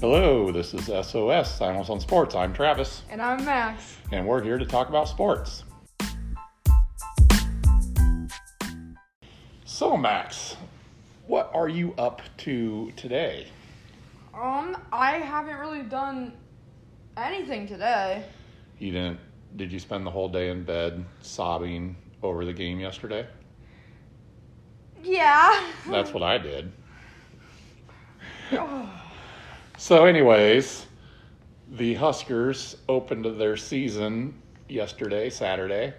Hello, this is SOS Silence on Sports. I'm Travis, And I'm Max. and we're here to talk about sports. So, Max, what are you up to today? Um, I haven't really done anything today. You didn't? Did you spend the whole day in bed sobbing over the game yesterday? Yeah. That's what I did. So, anyways, the Huskers opened their season yesterday, Saturday,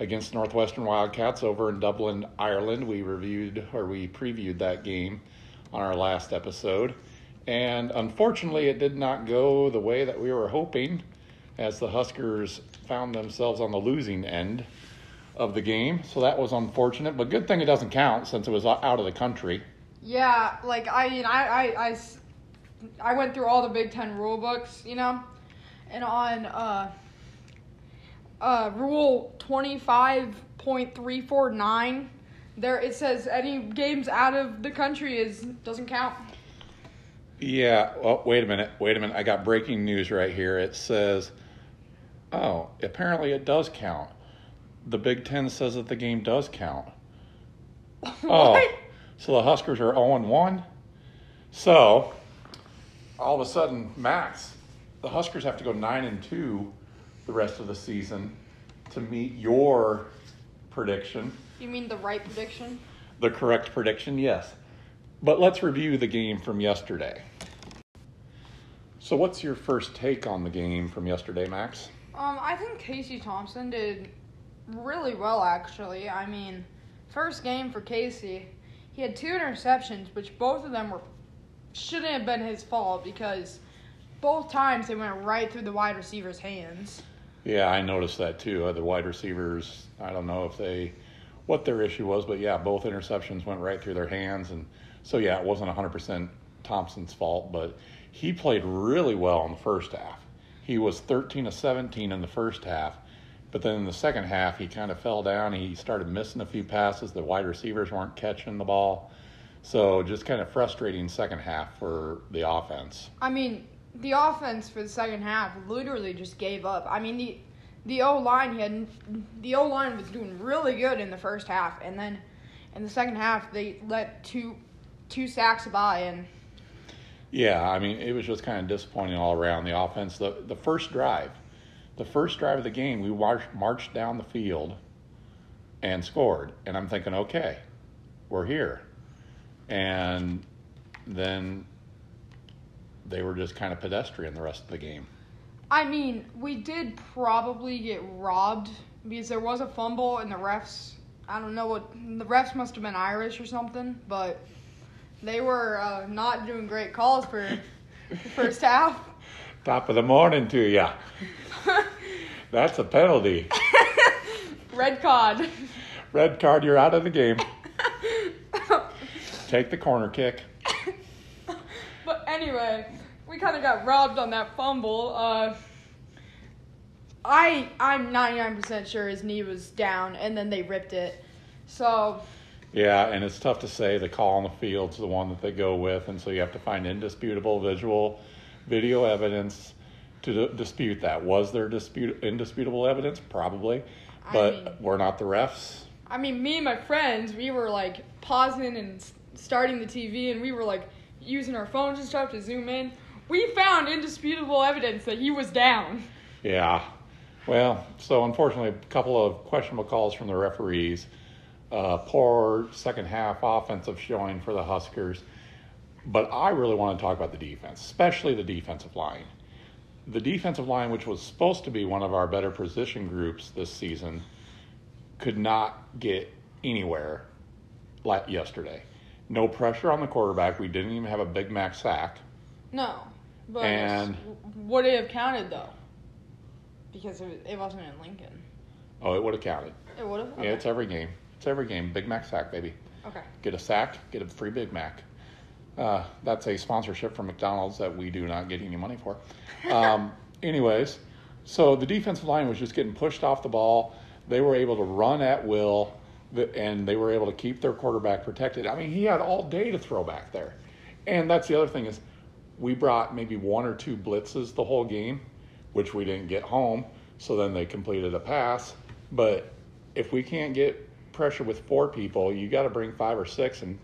against Northwestern Wildcats over in Dublin, Ireland. We reviewed or we previewed that game on our last episode. And unfortunately, it did not go the way that we were hoping, as the Huskers found themselves on the losing end of the game. So that was unfortunate, but good thing it doesn't count since it was out of the country. Yeah, like I mean, I, I, I I went through all the Big Ten rule books, you know, and on uh, uh, rule twenty five point three four nine, there it says any games out of the country is doesn't count. Yeah. Well, wait a minute. Wait a minute. I got breaking news right here. It says, oh, apparently it does count. The Big Ten says that the game does count. Oh, so the Huskers are 0 1. So, all of a sudden, Max, the Huskers have to go 9 and 2 the rest of the season to meet your prediction. You mean the right prediction? The correct prediction, yes. But let's review the game from yesterday. So, what's your first take on the game from yesterday, Max? Um, I think Casey Thompson did really well, actually. I mean, first game for Casey, he had two interceptions, which both of them were shouldn't have been his fault because both times they went right through the wide receiver's hands. Yeah, I noticed that too. Uh, The wide receivers, I don't know if they, what their issue was, but yeah, both interceptions went right through their hands. And so, yeah, it wasn't 100% Thompson's fault, but he played really well in the first half. He was 13 to 17 in the first half, but then in the second half, he kind of fell down. He started missing a few passes. The wide receivers weren't catching the ball. So, just kind of frustrating second half for the offense. I mean, the offense for the second half literally just gave up. I mean, the the O line had the O line was doing really good in the first half, and then in the second half they let two two sacks by and. Yeah, I mean, it was just kind of disappointing all around. The offense, the, the first drive, the first drive of the game, we marched, marched down the field and scored. And I'm thinking, okay, we're here. And then they were just kind of pedestrian the rest of the game. I mean, we did probably get robbed because there was a fumble and the refs. I don't know what the refs must have been Irish or something, but they were uh, not doing great calls for the first half. Top of the morning to you. That's a penalty. Red card. Red card, you're out of the game. Take the corner kick. but anyway, we kind of got robbed on that fumble. Uh, I I'm 99% sure his knee was down, and then they ripped it. So Yeah, and it's tough to say the call on the field's the one that they go with, and so you have to find indisputable visual video evidence to d- dispute that. Was there dispute indisputable evidence? Probably, I but mean- we're not the refs. I mean, me and my friends, we were like pausing and starting the TV, and we were like using our phones and stuff to zoom in. We found indisputable evidence that he was down. Yeah. Well, so unfortunately, a couple of questionable calls from the referees. Uh, poor second half offensive showing for the Huskers. But I really want to talk about the defense, especially the defensive line. The defensive line, which was supposed to be one of our better position groups this season, could not get anywhere like yesterday. No pressure on the quarterback. We didn't even have a Big Mac sack. No, but And- would it have counted though? Because it, it wasn't in Lincoln. Oh, it would have counted. It would have. Yeah, it's every game. It's every game. Big Mac sack, baby. okay. Get a sack, get a free Big Mac. Uh, that's a sponsorship from McDonald's that we do not get any money for. Um, anyways, so the defensive line was just getting pushed off the ball. They were able to run at will, and they were able to keep their quarterback protected. I mean, he had all day to throw back there. And that's the other thing is, we brought maybe one or two blitzes the whole game, which we didn't get home. So then they completed a pass. But if we can't get pressure with four people, you got to bring five or six and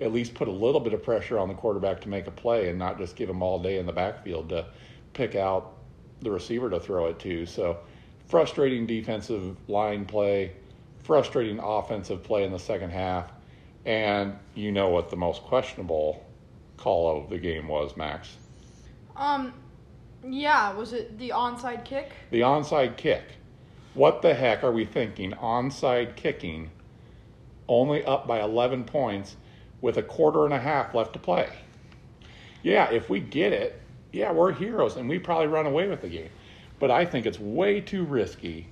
at least put a little bit of pressure on the quarterback to make a play and not just give him all day in the backfield to pick out the receiver to throw it to. So frustrating defensive line play, frustrating offensive play in the second half. And you know what the most questionable call of the game was, Max? Um, yeah, was it the onside kick? The onside kick. What the heck are we thinking? Onside kicking, only up by 11 points with a quarter and a half left to play. Yeah, if we get it, yeah, we're heroes and we probably run away with the game. But I think it's way too risky.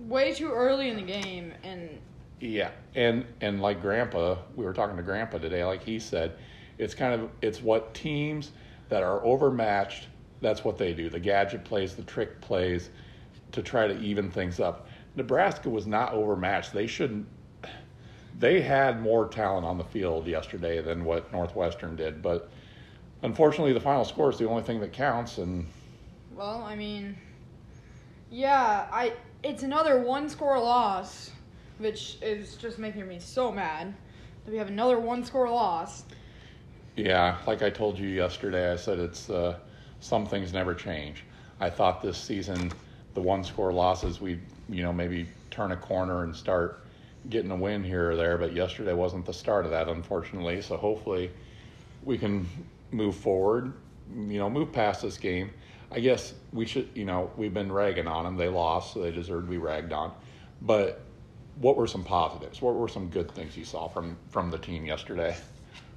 Way too early in the game, and Yeah, and and like Grandpa, we were talking to Grandpa today. Like he said, it's kind of it's what teams that are overmatched. That's what they do. The gadget plays, the trick plays, to try to even things up. Nebraska was not overmatched. They shouldn't. They had more talent on the field yesterday than what Northwestern did, but unfortunately, the final score is the only thing that counts. And well, I mean, yeah, I it's another one score loss, which is just making me so mad that we have another one score loss. Yeah, like I told you yesterday, I said it's uh, some things never change. I thought this season, the one score losses, we you know maybe turn a corner and start getting a win here or there. But yesterday wasn't the start of that, unfortunately. So hopefully, we can move forward. You know, move past this game. I guess we should. You know, we've been ragging on them. They lost, so they deserve to be ragged on. But what were some positives? What were some good things you saw from from the team yesterday?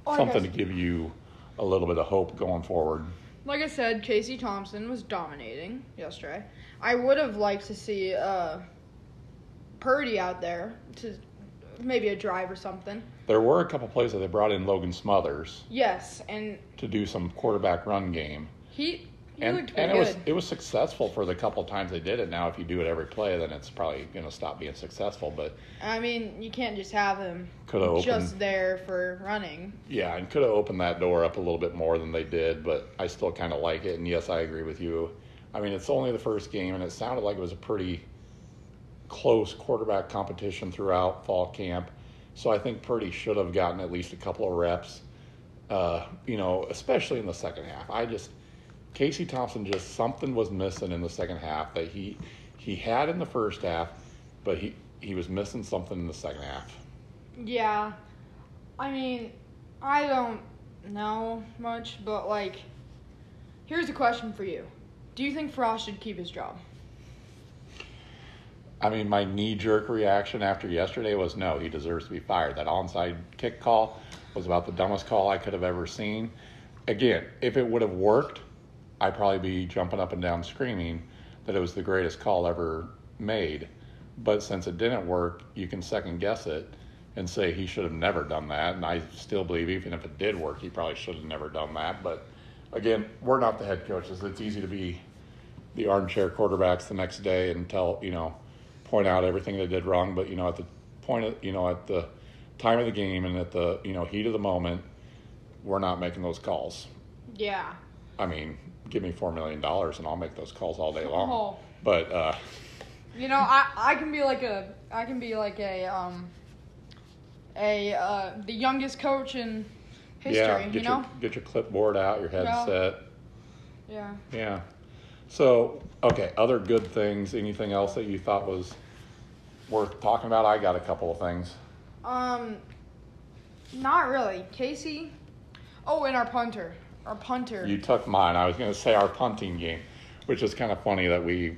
I something to give you a little bit of hope going forward. Like I said, Casey Thompson was dominating yesterday. I would have liked to see uh, Purdy out there to maybe a drive or something. There were a couple plays that they brought in Logan Smothers Yes, and to do some quarterback run game, he and and it good. was it was successful for the couple times they did it. Now, if you do it every play, then it's probably going to stop being successful. But I mean, you can't just have them opened- just there for running. yeah, and could have opened that door up a little bit more than they did. But I still kind of like it. And yes, I agree with you. I mean, it's only the first game, and it sounded like it was a pretty close quarterback competition throughout fall camp. So I think Purdy should have gotten at least a couple of reps. Uh, you know, especially in the second half. I just Casey Thompson just something was missing in the second half that he he had in the first half, but he he was missing something in the second half. Yeah, I mean, I don't know much, but like, here's a question for you: Do you think Frost should keep his job? I mean, my knee jerk reaction after yesterday was no, he deserves to be fired. That onside kick call was about the dumbest call I could have ever seen. Again, if it would have worked, I'd probably be jumping up and down screaming that it was the greatest call ever made. But since it didn't work, you can second guess it and say he should have never done that. And I still believe, even if it did work, he probably should have never done that. But again, we're not the head coaches. It's easy to be the armchair quarterbacks the next day and tell you know point out everything they did wrong but you know at the point of you know at the time of the game and at the you know heat of the moment we're not making those calls Yeah. i mean give me four million dollars and i'll make those calls all day long Oh. but uh You know, I I can be like a I can be like a um a uh the youngest coach in history. yeah you know. your get your clipboard out your headset Yeah. yeah so okay other good things anything else that you thought was worth talking about i got a couple of things Um, not really. Casey. Oh, and our punter. Our punter. You took mine. I was going to say our punting game, which is kind of funny that we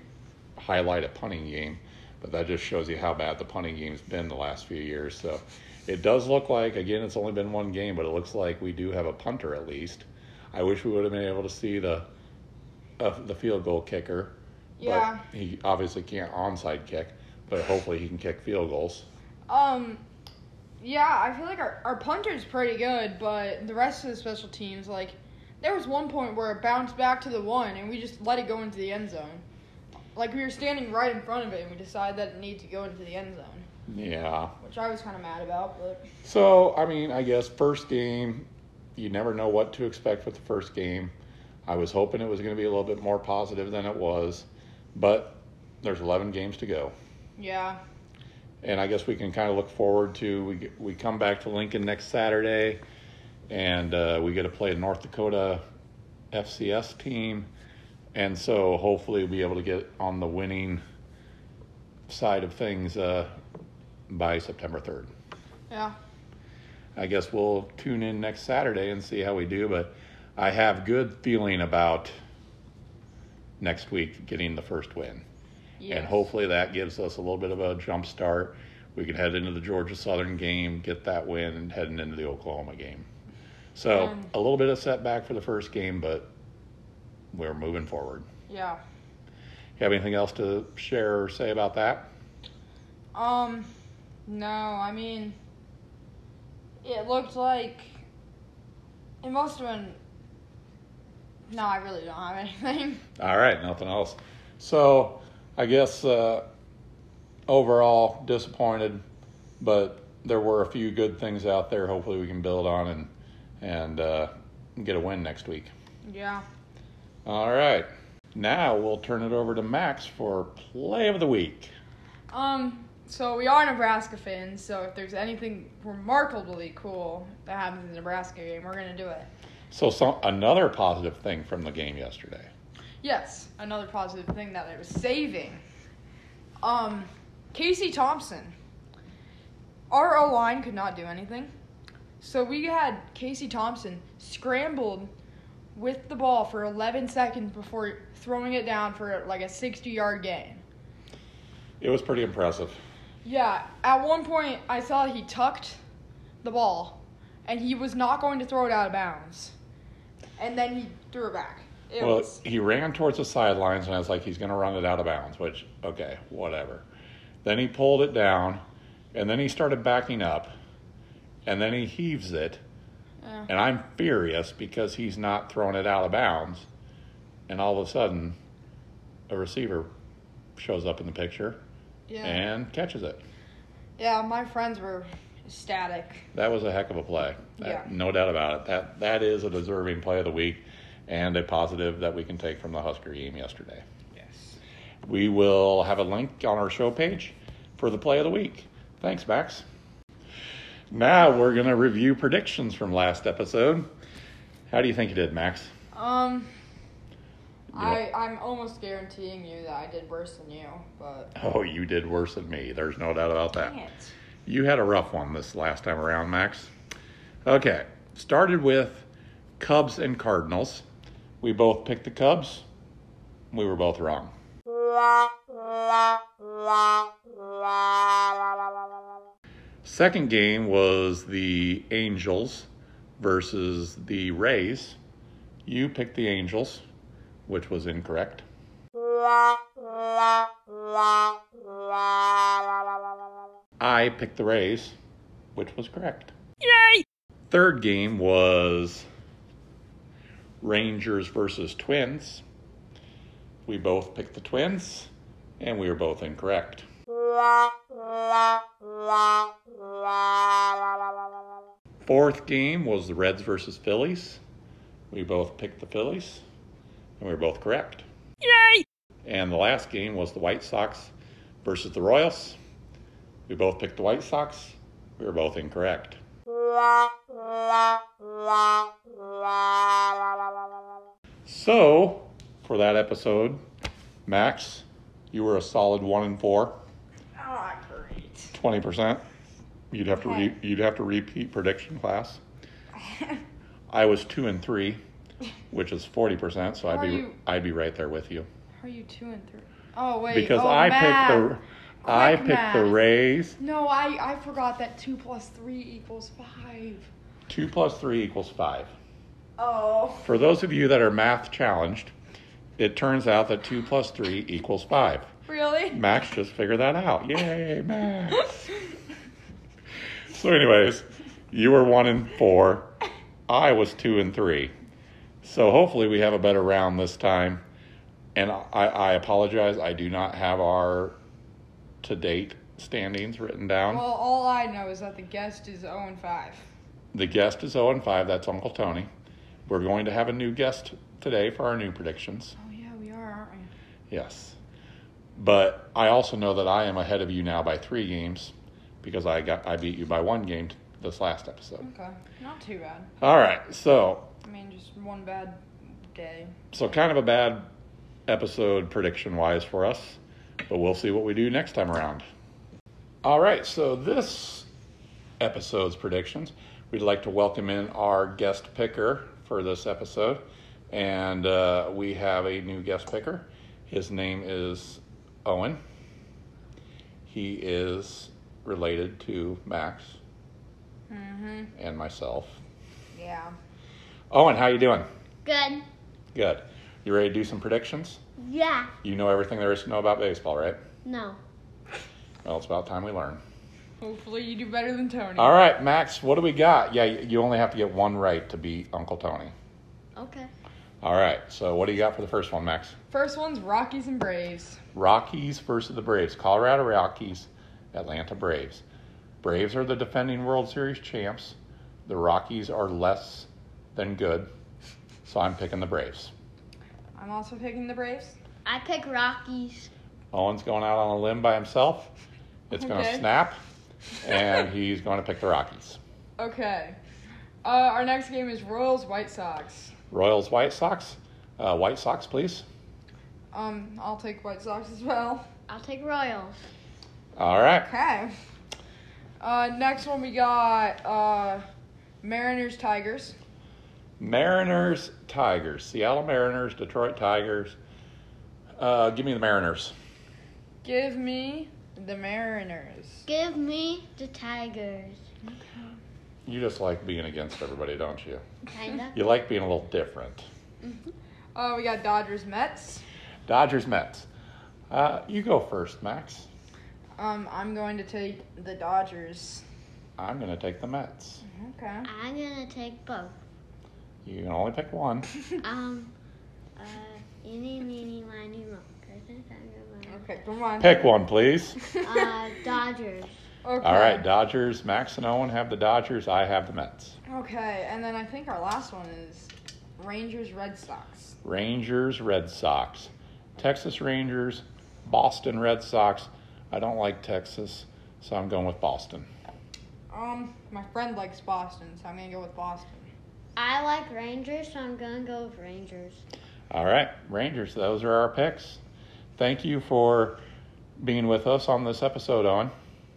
highlight a punting game, but that just shows you how bad the punting game's been the last few years. So it does look like, again, it's only been one game, but it looks like we do have a punter at least. I wish we would have been able to see the uh, the field goal kicker. Yeah. But he obviously can't onside kick, but hopefully he can kick field goals. Um, yeah, I feel like our, our punter's pretty good, but the rest of the special teams, like, there was one point where it bounced back to the one, and we just let it go into the end zone. Like, we were standing right in front of it, and we decided that it needed to go into the end zone, Yeah. which I was kind of mad about, but So, I mean, I guess first game, you never know what to expect with the first game. I was hoping it was going to be a little bit more positive than it was, but there's 11 games to go. Yeah. And I guess we can kind of look forward to we we come back to Lincoln next Saturday, and uh, we get to play a North Dakota FCS team, and so hopefully we'll be able to get on the winning side of things uh, by September 3rd. Yeah. I guess we'll tune in next Saturday and see how we do. But I have good feeling about next week getting the first win, Yes. and hopefully that gives us a little bit of a jump start. We can head into the Georgia Southern game, get that win, and heading into the Oklahoma game. So Um, a little bit of setback for the first game, but we're moving forward. Yeah. You have anything else to share or say about that? Um, no, I mean, it looked like it must have been. No, I really don't have anything. All right, nothing else. So I guess uh, overall disappointed, but there were a few good things out there. Hopefully we can build on and and uh, get a win next week. Yeah. All right, now we'll turn it over to Max for play of the week. Um, so we are Nebraska fans, so if there's anything remarkably cool that happens in the Nebraska game, we're gonna do it. So some another positive thing from the game yesterday. Yes, another positive thing that I was saving. Um, Casey Thompson. Our O line could not do anything. So we had Casey Thompson scrambled with the ball for 11 seconds before throwing it down for like a 60 yard gain. It was pretty impressive. Yeah, at one point I saw he tucked the ball and he was not going to throw it out of bounds. And then he threw it back. It well, was he ran towards the sidelines, and I was like, he's going to run it out of bounds, which, okay, whatever. Then he pulled it down, and then he started backing up, and then he heaves it, and I'm furious because he's not throwing it out of bounds. And all of a sudden, a receiver shows up in the picture yeah. and catches it. Yeah, my friends were ecstatic. That was a heck of a play. That- Yeah. No doubt about it. That that is a deserving play of the week and a positive that we can take from the Husker game yesterday. Yes. We will have a link on our show page for the play of the week. Thanks, Max. Now we're going to review predictions from last episode. How do you think you did, Max? Um, You I I'm almost guaranteeing you that I did worse than you, but Oh, you did worse than me. There's no doubt about that. dang it. You had a rough one this last time around, Max. Okay, started with Cubs and Cardinals. We both picked the Cubs. We were both wrong. Second game was the Angels versus the Rays. You picked the Angels, which was incorrect. I picked the Rays, which was correct. Yay! Third game was Rangers versus Twins. We both picked the Twins, and we were both incorrect. Fourth game was the Reds versus Phillies. We both picked the Phillies, and we were both correct. Yay! And the last game was the White Sox versus the Royals. We both picked the White Sox. We were both incorrect. So, for that episode, Max, you were a solid one and four, Ah, great. 20%. You'd have to re- you'd have to repeat prediction class. I was two and three, which is 40%, so I'd be you- I'd be right there with you. How are you two and three? Oh wait. Because oh, I math. picked the I Quick picked the. Rays. No, I I forgot that two plus three equals five. 2 plus 3 equals 5. Oh. For those of you that are math challenged, it turns out that 2 plus 3 equals 5. Really? Max just figured that out. Yay, Max. so, anyways, you were 1 and 4. I was 2 and 3. So, hopefully, we have a better round this time. And I, I apologize, I do not have our to date standings written down. Well, all I know is that the guest is 0 and 5. The guest is 0 and 5. That's Uncle Tony. We're going to have a new guest today for our new predictions. Oh yeah, we are, aren't we? Yes. But I also know that I am ahead of you now by three games because I got I beat you by one game this last episode. Okay, not too bad. All right. So I mean, just one bad day. so kind of a bad episode prediction wise for us, but we'll see what we do next time around. All right. So this episode's predictions, we'd like to welcome in our guest picker for this episode, and uh, we have a new guest picker. His name is Owen. He is related to Max Mm-hmm. and myself. Yeah. Owen, how you doing? Good. Good. You ready to do some predictions? Yeah. You know everything there is to know about baseball, right? No. Well, it's about time we learn. Hopefully, you do better than Tony. All right, Max, what do we got? Yeah, you only have to get one right to beat Uncle Tony. Okay. All right, so what do you got for the first one, Max? First one's Rockies and Braves. Rockies versus the Braves. Colorado Rockies, Atlanta Braves. Braves are the defending World Series champs. The Rockies are less than good, so I'm picking the Braves. I'm also picking the Braves. I pick Rockies. Owen's going out on a limb by himself. It's going to Okay. snap, and he's going to pick the Rockies. Okay. Uh, our next game is Royals White Sox. Royals, White Sox. Uh, White Sox, please. Um, I'll take White Sox as well. I'll take Royals. All right. Okay. Uh, next one we got uh, Mariners Tigers. Mariners, Tigers. Seattle Mariners, Detroit Tigers. Uh, give me the Mariners. Give me the Mariners. Give me the Tigers. You just like being against everybody, don't you? Kinda. You like being a little different. Uh, we got Dodgers Mets. Dodgers, Mets. Uh, you go first, Max. Um, I'm going to take the Dodgers. I'm going to take the Mets. Okay. I'm gonna take both. You can only pick one. Um, uh, eeny, meeny, miny, mo. Okay, come on. Pick one, please. Uh, Dodgers. Okay. All right, Dodgers. Max and Owen have the Dodgers. I have the Mets. Okay, and then I think our last one is Rangers Red Sox. Rangers, Red Sox. Texas Rangers, Boston Red Sox. I don't like Texas, so I'm going with Boston. Um, my friend likes Boston, so I'm gonna go with Boston. I like Rangers, so I'm gonna go with Rangers. All right, Rangers, those are our picks. Thank you for being with us on this episode, on,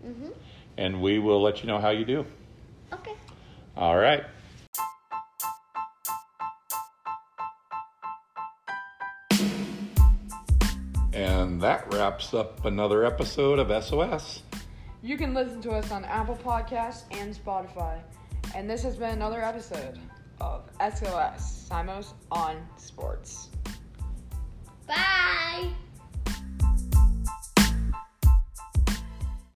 Mhm. and we will let you know how you do. Okay. All right. And that wraps up another episode of SOS. You can listen to us on Apple Podcasts and Spotify. And this has been another episode of SOS Simos on Sports. Bye.